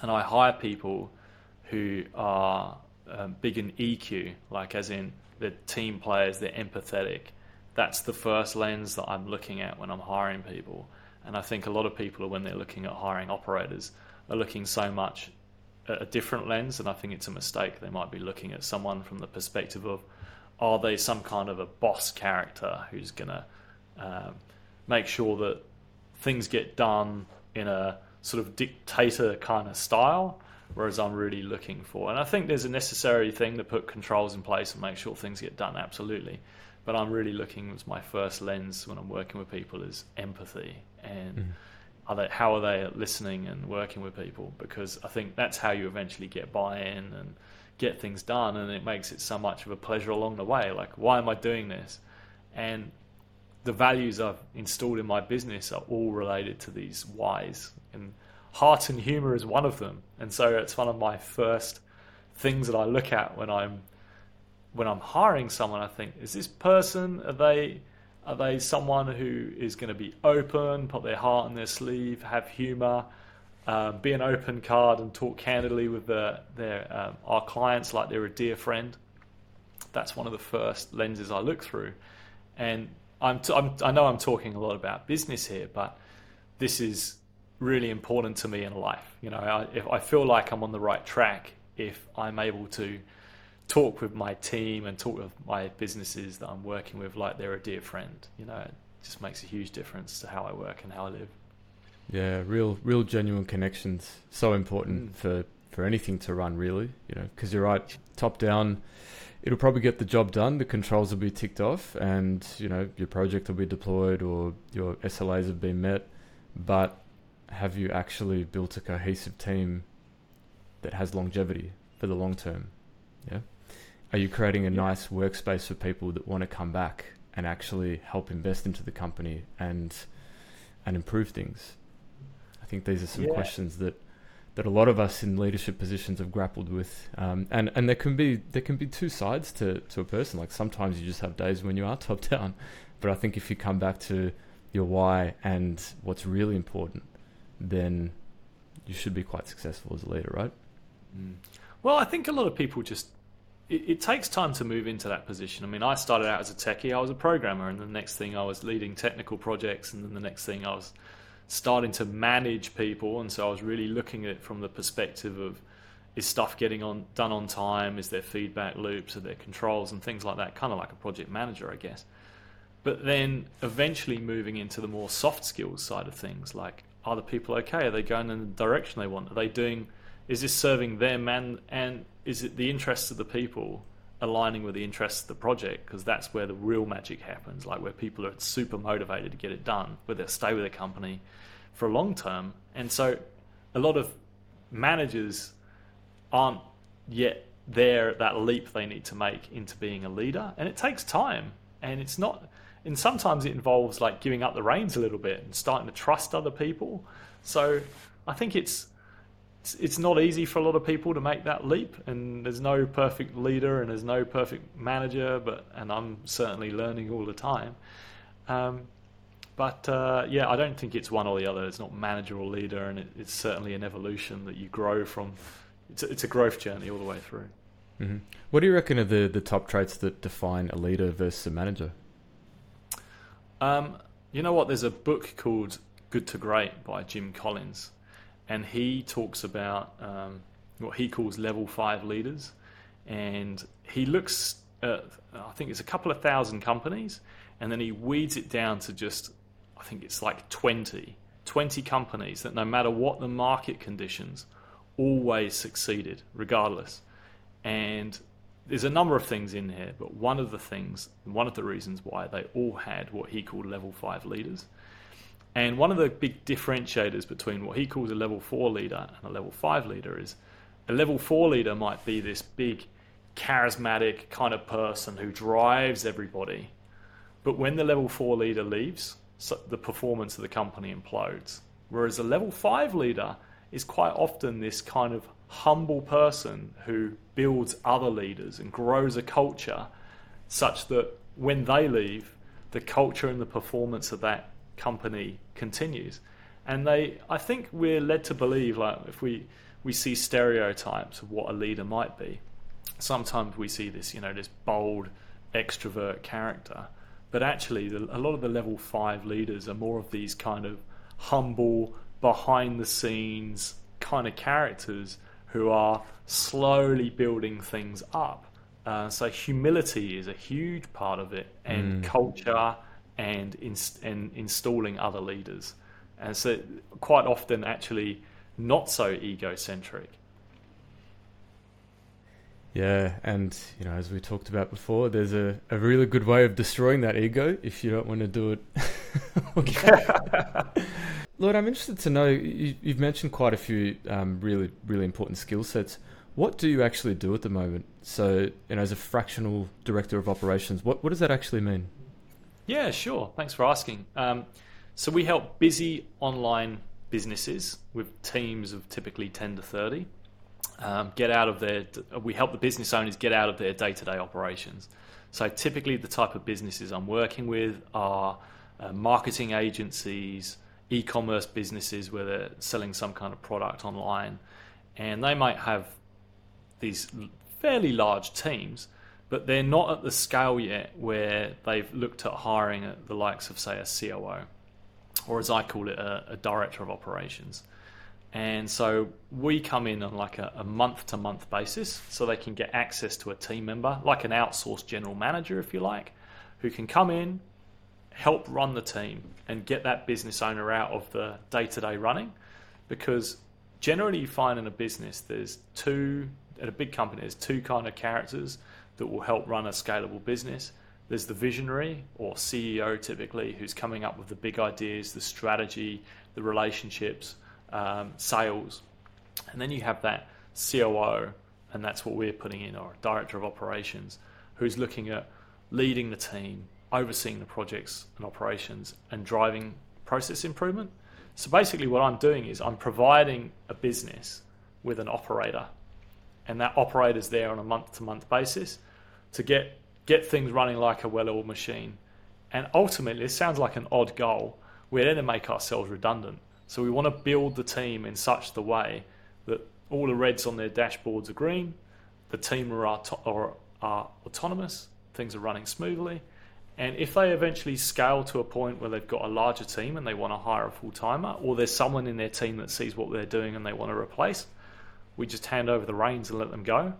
and I hire people who are um, big in EQ, like as in the team players, they're empathetic. That's the first lens that I'm looking at when I'm hiring people. And I think a lot of people, when they're looking at hiring operators, are looking so much at a different lens, and I think it's a mistake. They might be looking at someone from the perspective of, are they some kind of a boss character who's going to um, make sure that things get done in a sort of dictator kind of style, whereas I'm really looking for. And I think there's a necessary thing to put controls in place and make sure things get done, absolutely. But I'm really looking as my first lens when I'm working with people is empathy and. Mm. Are they, how are they listening and working with people? Because I think that's how you eventually get buy-in and get things done, and it makes it so much of a pleasure along the way. Like, why am I doing this? And the values I've installed in my business are all related to these whys and heart and humor is one of them. And so it's one of my first things that I look at when I'm when I'm hiring someone. I think, is this person are they are they someone who is going to be open, put their heart in their sleeve, have humor, um, be an open card, and talk candidly with the, their um, our clients like they're a dear friend. That's one of the first lenses I look through, and I'm, t- I'm I know I'm talking a lot about business here, but this is really important to me in life. You know, I, if I feel like I'm on the right track if I'm able to talk with my team and talk with my businesses that I'm working with like they're a dear friend. You know, it just makes a huge difference to how I work and how I live. Yeah, real, real genuine connections. So important Mm. for for anything to run, really. You know, because you're right, top down, it'll probably get the job done. The controls will be ticked off, and you know your project will be deployed or your SLAs have been met. But have you actually built a cohesive team that has longevity for the long term? Yeah. Are you creating a Yeah. nice workspace for people that want to come back and actually help invest into the company and and improve things? I think these are some Yeah. questions that that a lot of us in leadership positions have grappled with, um, and and there can be there can be two sides to to a person. Like sometimes you just have days when you are [laughs] top down, but I think if you come back to your why and what's really important, then you should be quite successful as a leader, right? Well, I think a lot of people just it, it takes time to move into that position. I mean, I started out as a techie, I was a programmer, and the next thing I was leading technical projects, and then the next thing I was starting to manage people, and so I was really looking at it from the perspective of is stuff getting on done on time? Is there feedback loops? Are there controls and things like that? Kind of like a project manager, I guess. But then eventually moving into the more soft skills side of things, like are the people okay? Are they going in the direction they want? Are they doing? Is this serving them and and is it the interests of the people aligning with the interests of the project? Because that's where the real magic happens, like where people are super motivated to get it done, where they'll stay with a company for a long term. And so, a lot of managers aren't yet there at that leap they need to make into being a leader and it takes time and it's not and sometimes it involves like giving up the reins a little bit and starting to trust other people so i think it's it's, it's not easy for a lot of people to make that leap and there's no perfect leader and there's no perfect manager but and i'm certainly learning all the time um, but uh, yeah, I don't think it's one or the other. It's not manager or leader, and it, it's certainly an evolution that you grow from. It's a, it's a growth journey all the way through. hmm What do you reckon are the the top traits that define a leader versus a manager? Um, you know what? There's a book called Good to Great by Jim Collins, and he talks about um, what he calls level five leaders. And he looks at, I think it's a couple of thousand companies, and then he weeds it down to just, I think it's like 20, 20 companies that no matter what the market conditions, always succeeded, regardless. And there's a number of things in here, but one of the things, one of the reasons why they all had what he called level five leaders. And one of the big differentiators between what he calls a level four leader and a level five leader is a level four leader might be this big, charismatic kind of person who drives everybody. But when the level four leader leaves, so the performance of the company implodes. Whereas a level five leader is quite often this kind of humble person who builds other leaders and grows a culture such that when they leave, the culture and the performance of that company continues. And they, I think we're led to believe, like if we we see stereotypes of what a leader might be, sometimes we see this, you know, this bold extrovert character. But actually, the, a lot of the level five leaders are more of these kind of humble, behind the scenes kind of characters who are slowly building things up. Uh, so humility is a huge part of it, and Mm. culture, and, inst- and installing other leaders. And so, quite often, actually, not so egocentric. Yeah, and you know, as we talked about before, there's a, a really good way of destroying that ego if you don't want to do it. [laughs] [laughs] Lloyd, I'm interested to know. You, you've mentioned quite a few um, really, really important skill sets. What do you actually do at the moment? So, you know, as a fractional director of operations, what what does that actually mean? Yeah, sure. Thanks for asking. Um, so we help busy online businesses with teams of typically 10 to 30 um, get out of their, we help the business owners get out of their day to day operations. So typically, the type of businesses I'm working with are uh, marketing agencies, e commerce businesses where they're selling some kind of product online, and they might have these fairly large teams, but they're not at the scale yet where they've looked at hiring the likes of, say, a COO, or as I call it, a, a director of operations. And so we come in on like a, a month to month basis so they can get access to a team member, like an outsourced general manager, if you like, who can come in, help run the team, and get that business owner out of the day to day running. Because generally, you find in a business, there's two, at a big company, there's two kind of characters that will help run a scalable business. There's the visionary or CEO typically who's coming up with the big ideas, the strategy, the relationships, um, sales. And then you have that COO, and that's what we're putting in, or director of operations, who's looking at leading the team, overseeing the projects and operations, and driving process improvement. So basically, what I'm doing is I'm providing a business with an operator, and that operator's there on a month to month basis to get get things running like a well oiled machine. And ultimately, it sounds like an odd goal. We're going to make ourselves redundant. So we want to build the team in such the way that all the reds on their dashboards are green, the team are, are, are autonomous, things are running smoothly. And if they eventually scale to a point where they've got a larger team and they want to hire a full timer, or there's someone in their team that sees what they're doing and they want to replace, we just hand over the reins and let them go.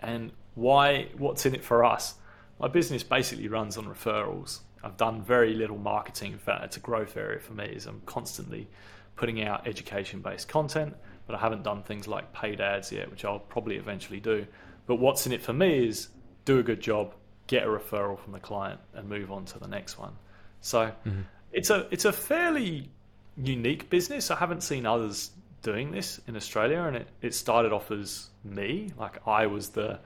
And why? What's in it for us? My business basically runs on referrals. I've done very little marketing. In fact, it's a growth area for me. Is I'm constantly putting out education-based content, but I haven't done things like paid ads yet, which I'll probably eventually do. But what's in it for me is do a good job, get a referral from the client, and move on to the next one. So mm-hmm. it's a it's a fairly unique business. I haven't seen others doing this in Australia, and it, it started off as me, like I was the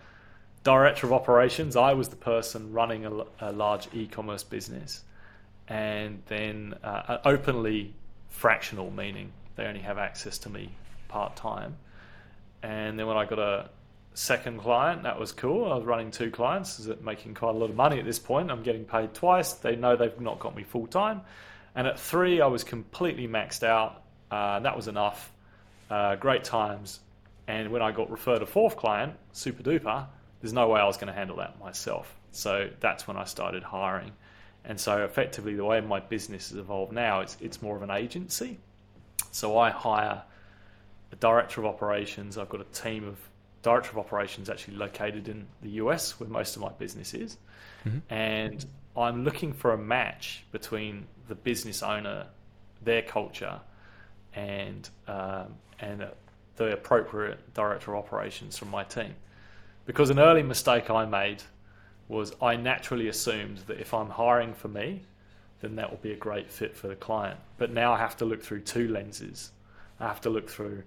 director of operations. I was the person running a, a large e-commerce business, and then uh, openly fractional, meaning they only have access to me part time. And then when I got a second client, that was cool. I was running two clients, making quite a lot of money at this point. I'm getting paid twice. They know they've not got me full time. And at three, I was completely maxed out. Uh, that was enough. Uh, great times. And when I got referred a fourth client, super duper, there's no way I was going to handle that myself. So that's when I started hiring. And so effectively, the way my business has evolved now, it's, it's more of an agency. So I hire a director of operations. I've got a team of director of operations actually located in the US, where most of my business is. Mm-hmm. And I'm looking for a match between the business owner, their culture, and um, and the appropriate director of operations from my team. Because an early mistake I made was I naturally assumed that if I'm hiring for me, then that will be a great fit for the client. But now I have to look through two lenses. I have to look through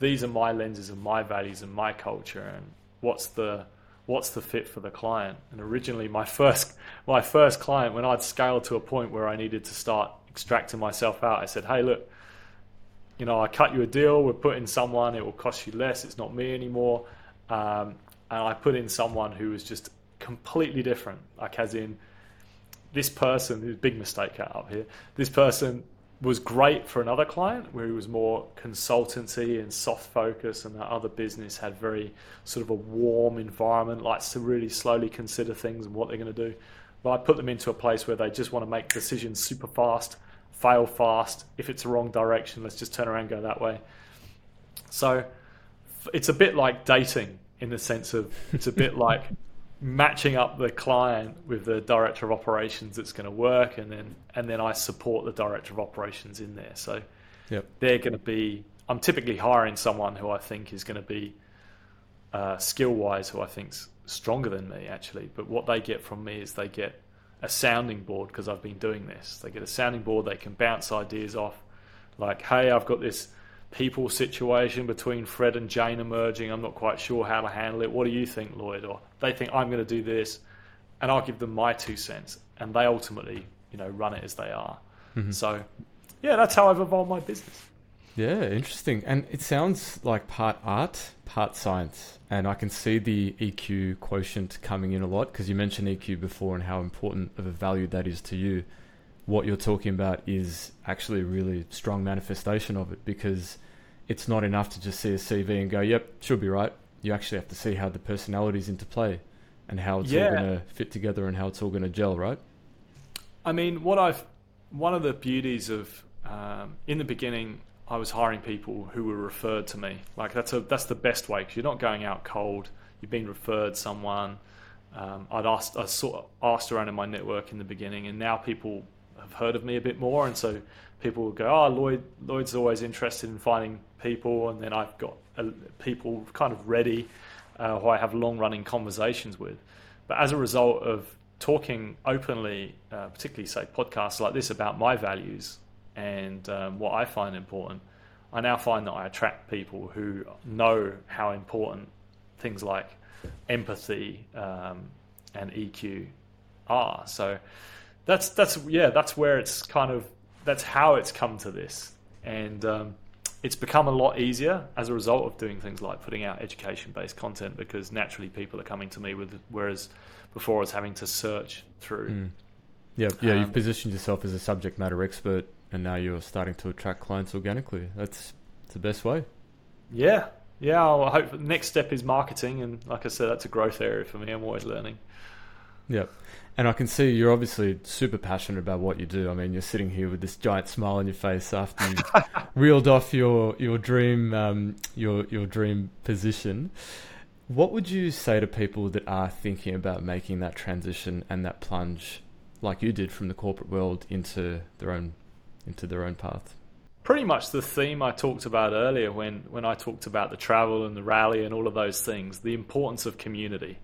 these are my lenses and my values and my culture and what's the what's the fit for the client. And originally my first my first client when I'd scaled to a point where I needed to start extracting myself out, I said, Hey look, you know, I cut you a deal, we're putting someone, it will cost you less, it's not me anymore. Um, and I put in someone who was just completely different. Like, as in, this person, big mistake up here, this person was great for another client where he was more consultancy and soft focus, and that other business had very sort of a warm environment, likes to really slowly consider things and what they're going to do. But I put them into a place where they just want to make decisions super fast, fail fast. If it's the wrong direction, let's just turn around and go that way. So it's a bit like dating in the sense of it's a bit [laughs] like matching up the client with the director of operations that's going to work and then and then I support the director of operations in there so yep. they're going to be I'm typically hiring someone who I think is going to be uh, skill wise who I think's stronger than me actually but what they get from me is they get a sounding board because I've been doing this they get a sounding board they can bounce ideas off like hey I've got this people situation between Fred and Jane emerging. I'm not quite sure how to handle it. What do you think, Lloyd? Or they think I'm going to do this, and I'll give them my two cents, and they ultimately, you know, run it as they are. Mm-hmm. So, yeah, that's how I've evolved my business. Yeah, interesting. And it sounds like part art, part science. And I can see the EQ quotient coming in a lot because you mentioned EQ before and how important of a value that is to you what you're talking about is actually a really strong manifestation of it because it's not enough to just see a CV and go, yep, should be right. You actually have to see how the personalities interplay and how it's yeah. all going to fit together and how it's all going to gel, right? I mean, what I've one of the beauties of um, in the beginning, I was hiring people who were referred to me. Like that's a that's the best way because you're not going out cold. You've been referred someone. Um, I'd asked I sort of asked around in my network in the beginning, and now people have heard of me a bit more, and so people will go, "Oh, Lloyd Lloyd's always interested in finding people," and then I've got uh, people kind of ready uh, who I have long running conversations with. But as a result of talking openly, uh, particularly say podcasts like this about my values and um, what I find important, I now find that I attract people who know how important things like empathy um, and EQ are. So that's that's yeah, that's where it's kind of that's how it's come to this, and um, it's become a lot easier as a result of doing things like putting out education-based content because naturally people are coming to me with whereas before I was having to search through. Mm. Yeah, yeah, um, you've positioned yourself as a subject matter expert and now you're starting to attract clients organically. That's, the best way. Yeah, yeah. I hope the next step is marketing, and like I said, that's a growth area for me. I'm always learning. Yeah, and I can see you're obviously super passionate about what you do. I mean, you're sitting here with this giant smile on your face after you [laughs] reeled off your your dream um, your your dream position. What would you say to people that are thinking about making that transition and that plunge, like you did from the corporate world into their own into their own path. Pretty much the theme I talked about earlier when, when I talked about the travel and the rally and all of those things, the importance of community.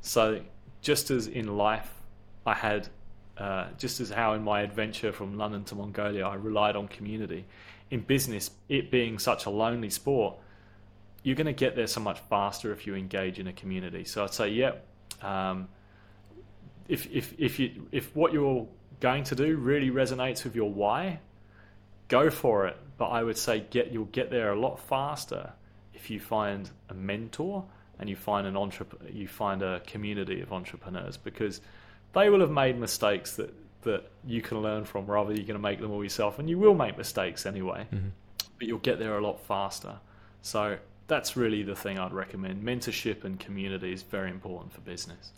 So, just as in life, I had, uh, just as how in my adventure from London to Mongolia, I relied on community. In business, it being such a lonely sport, you're going to get there so much faster if you engage in a community. So I'd say, yeah, um, if if if you if what you're going to do really resonates with your why, go for it. But I would say get you'll get there a lot faster if you find a mentor and you find an entrep- you find a community of entrepreneurs because they will have made mistakes that that you can learn from. Rather you're going to make them all yourself and you will make mistakes anyway. Mm-hmm. but you'll get there a lot faster. So that's really the thing I'd recommend. Mentorship and community is very important for business.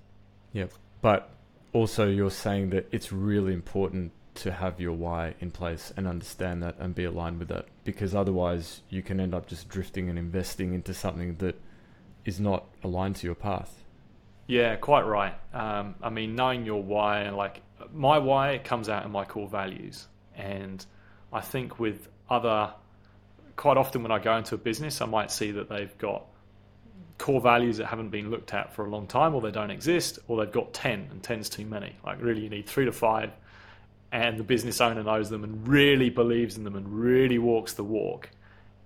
Yep but also you're saying that it's really important to have your why in place and understand that and be aligned with that because otherwise you can end up just drifting and investing into something that is not aligned to your path. Yeah, quite right. Um, I mean, knowing your why and like my why comes out in my core values, and I think with other, quite often when I go into a business, I might see that they've got core values that haven't been looked at for a long time or they don't exist or they've got 10 and 10's too many. Like really you need three to five and the business owner knows them and really believes in them and really walks the walk.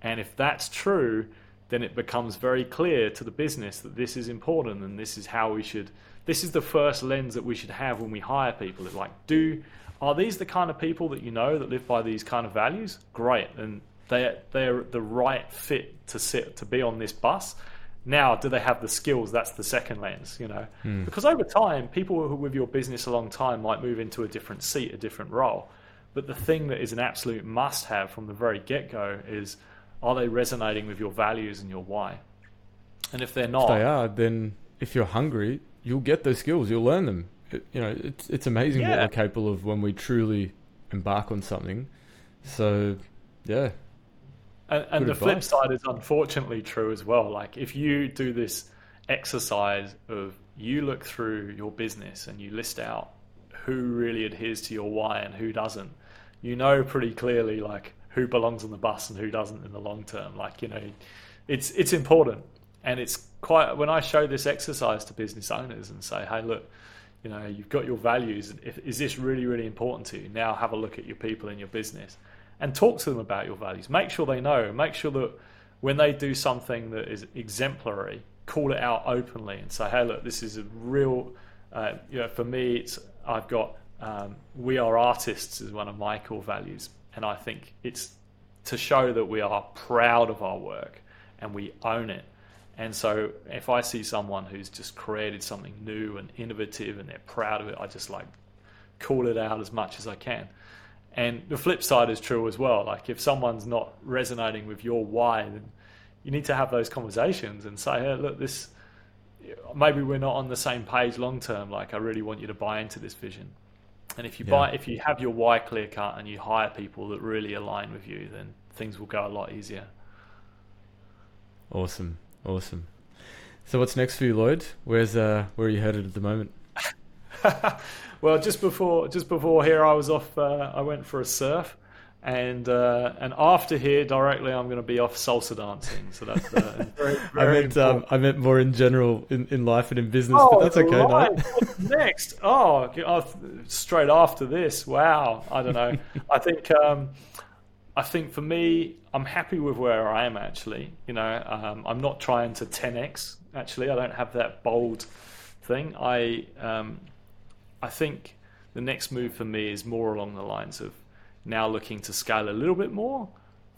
And if that's true then it becomes very clear to the business that this is important and this is how we should this is the first lens that we should have when we hire people. It's like do are these the kind of people that you know that live by these kind of values? Great. And they they're the right fit to sit to be on this bus now, do they have the skills? That's the second lens, you know. Mm. Because over time, people who are with your business a long time might move into a different seat, a different role. But the thing that is an absolute must have from the very get go is are they resonating with your values and your why? And if they're not. If they are, then if you're hungry, you'll get those skills, you'll learn them. It, you know, it's, it's amazing yeah. what we're capable of when we truly embark on something. So, yeah, and, and the advice. flip side is unfortunately true as well. Like if you do this exercise of you look through your business and you list out who really adheres to your why and who doesn't, you know pretty clearly like who belongs on the bus and who doesn't in the long term. Like you know, it's it's important, and it's quite when I show this exercise to business owners and say, hey, look. You know, you've got your values. Is this really, really important to you? Now have a look at your people in your business and talk to them about your values. Make sure they know. Make sure that when they do something that is exemplary, call it out openly and say, "Hey, look, this is a real." Uh, you know, for me, it's I've got um, "We are artists" is one of my core values, and I think it's to show that we are proud of our work and we own it. And so, if I see someone who's just created something new and innovative and they're proud of it, I just like call it out as much as I can. And the flip side is true as well. Like if someone's not resonating with your why, then you need to have those conversations and say, hey, look, this maybe we're not on the same page long term. Like I really want you to buy into this vision. And if you yeah. buy, if you have your why clear cut and you hire people that really align with you, then things will go a lot easier. Awesome, awesome. So what's next for you, Lloyd? Where's uh, where are you headed at the moment? [laughs] well, just before just before here, I was off. Uh, I went for a surf, and uh, and after here, directly, I'm going to be off salsa dancing. So that's uh, very, [laughs] very I meant um, I meant more in general in, in life and in business, oh, but that's okay. Right. [laughs] Next? Oh, straight after this. Wow. I don't know. I think. Um, I think for me, I'm happy with where I am actually. You know, um, I'm not trying to 10x. Actually, I don't have that bold thing. I um, I think the next move for me is more along the lines of now looking to scale a little bit more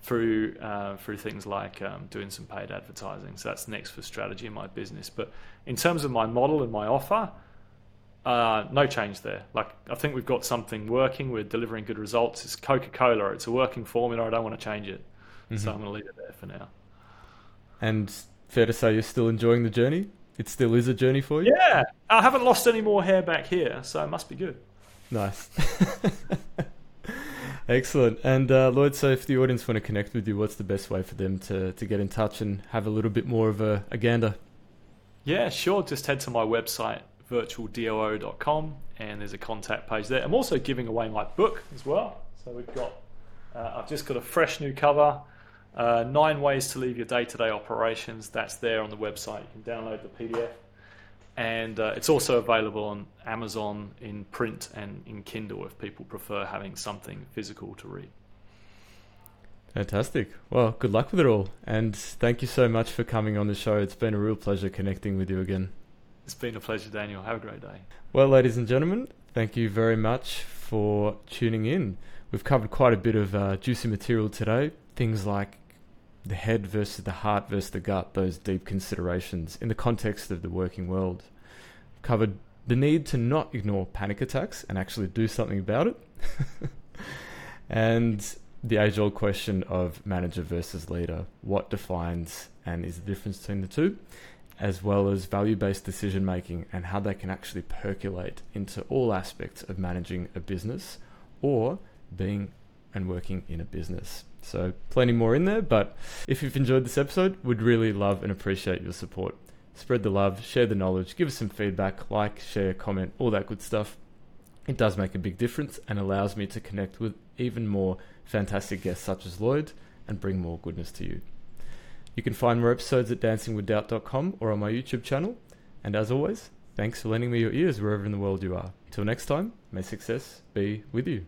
through uh, through things like um, doing some paid advertising. So that's next for strategy in my business. But in terms of my model and my offer, uh, no change there. Like I think we've got something working. We're delivering good results. It's Coca Cola. It's a working formula. I don't want to change it. Mm-hmm. So I'm going to leave it there for now. And fair to say, you're still enjoying the journey. It still is a journey for you. Yeah, I haven't lost any more hair back here, so it must be good. Nice. [laughs] Excellent. And uh, Lloyd, so if the audience want to connect with you, what's the best way for them to, to get in touch and have a little bit more of a, a gander? Yeah, sure. Just head to my website, virtualdoo.com, and there's a contact page there. I'm also giving away my book as well. So we've got, uh, I've just got a fresh new cover, uh, nine ways to leave your day-to-day operations. That's there on the website. You can download the PDF, and uh, it's also available on Amazon in print and in Kindle if people prefer having something physical to read. Fantastic. Well, good luck with it all, and thank you so much for coming on the show. It's been a real pleasure connecting with you again. It's been a pleasure, Daniel. Have a great day. Well, ladies and gentlemen, thank you very much for tuning in. We've covered quite a bit of uh, juicy material today. Things like the head versus the heart versus the gut, those deep considerations in the context of the working world. We've covered the need to not ignore panic attacks and actually do something about it. [laughs] and the age old question of manager versus leader. What defines and is the difference between the two? as well as value based decision making and how they can actually percolate into all aspects of managing a business or being and working in a business. So, plenty more in there, but if you've enjoyed this episode, would really love and appreciate your support. Spread the love, share the knowledge, give us some feedback, like, share, comment, all that good stuff. It does make a big difference and allows me to connect with even more fantastic guests such as Lloyd and bring more goodness to you. You can find more episodes at dancingwithdoubt.com or on my YouTube channel. And as always, thanks for lending me your ears wherever in the world you are. Till next time, may success be with you.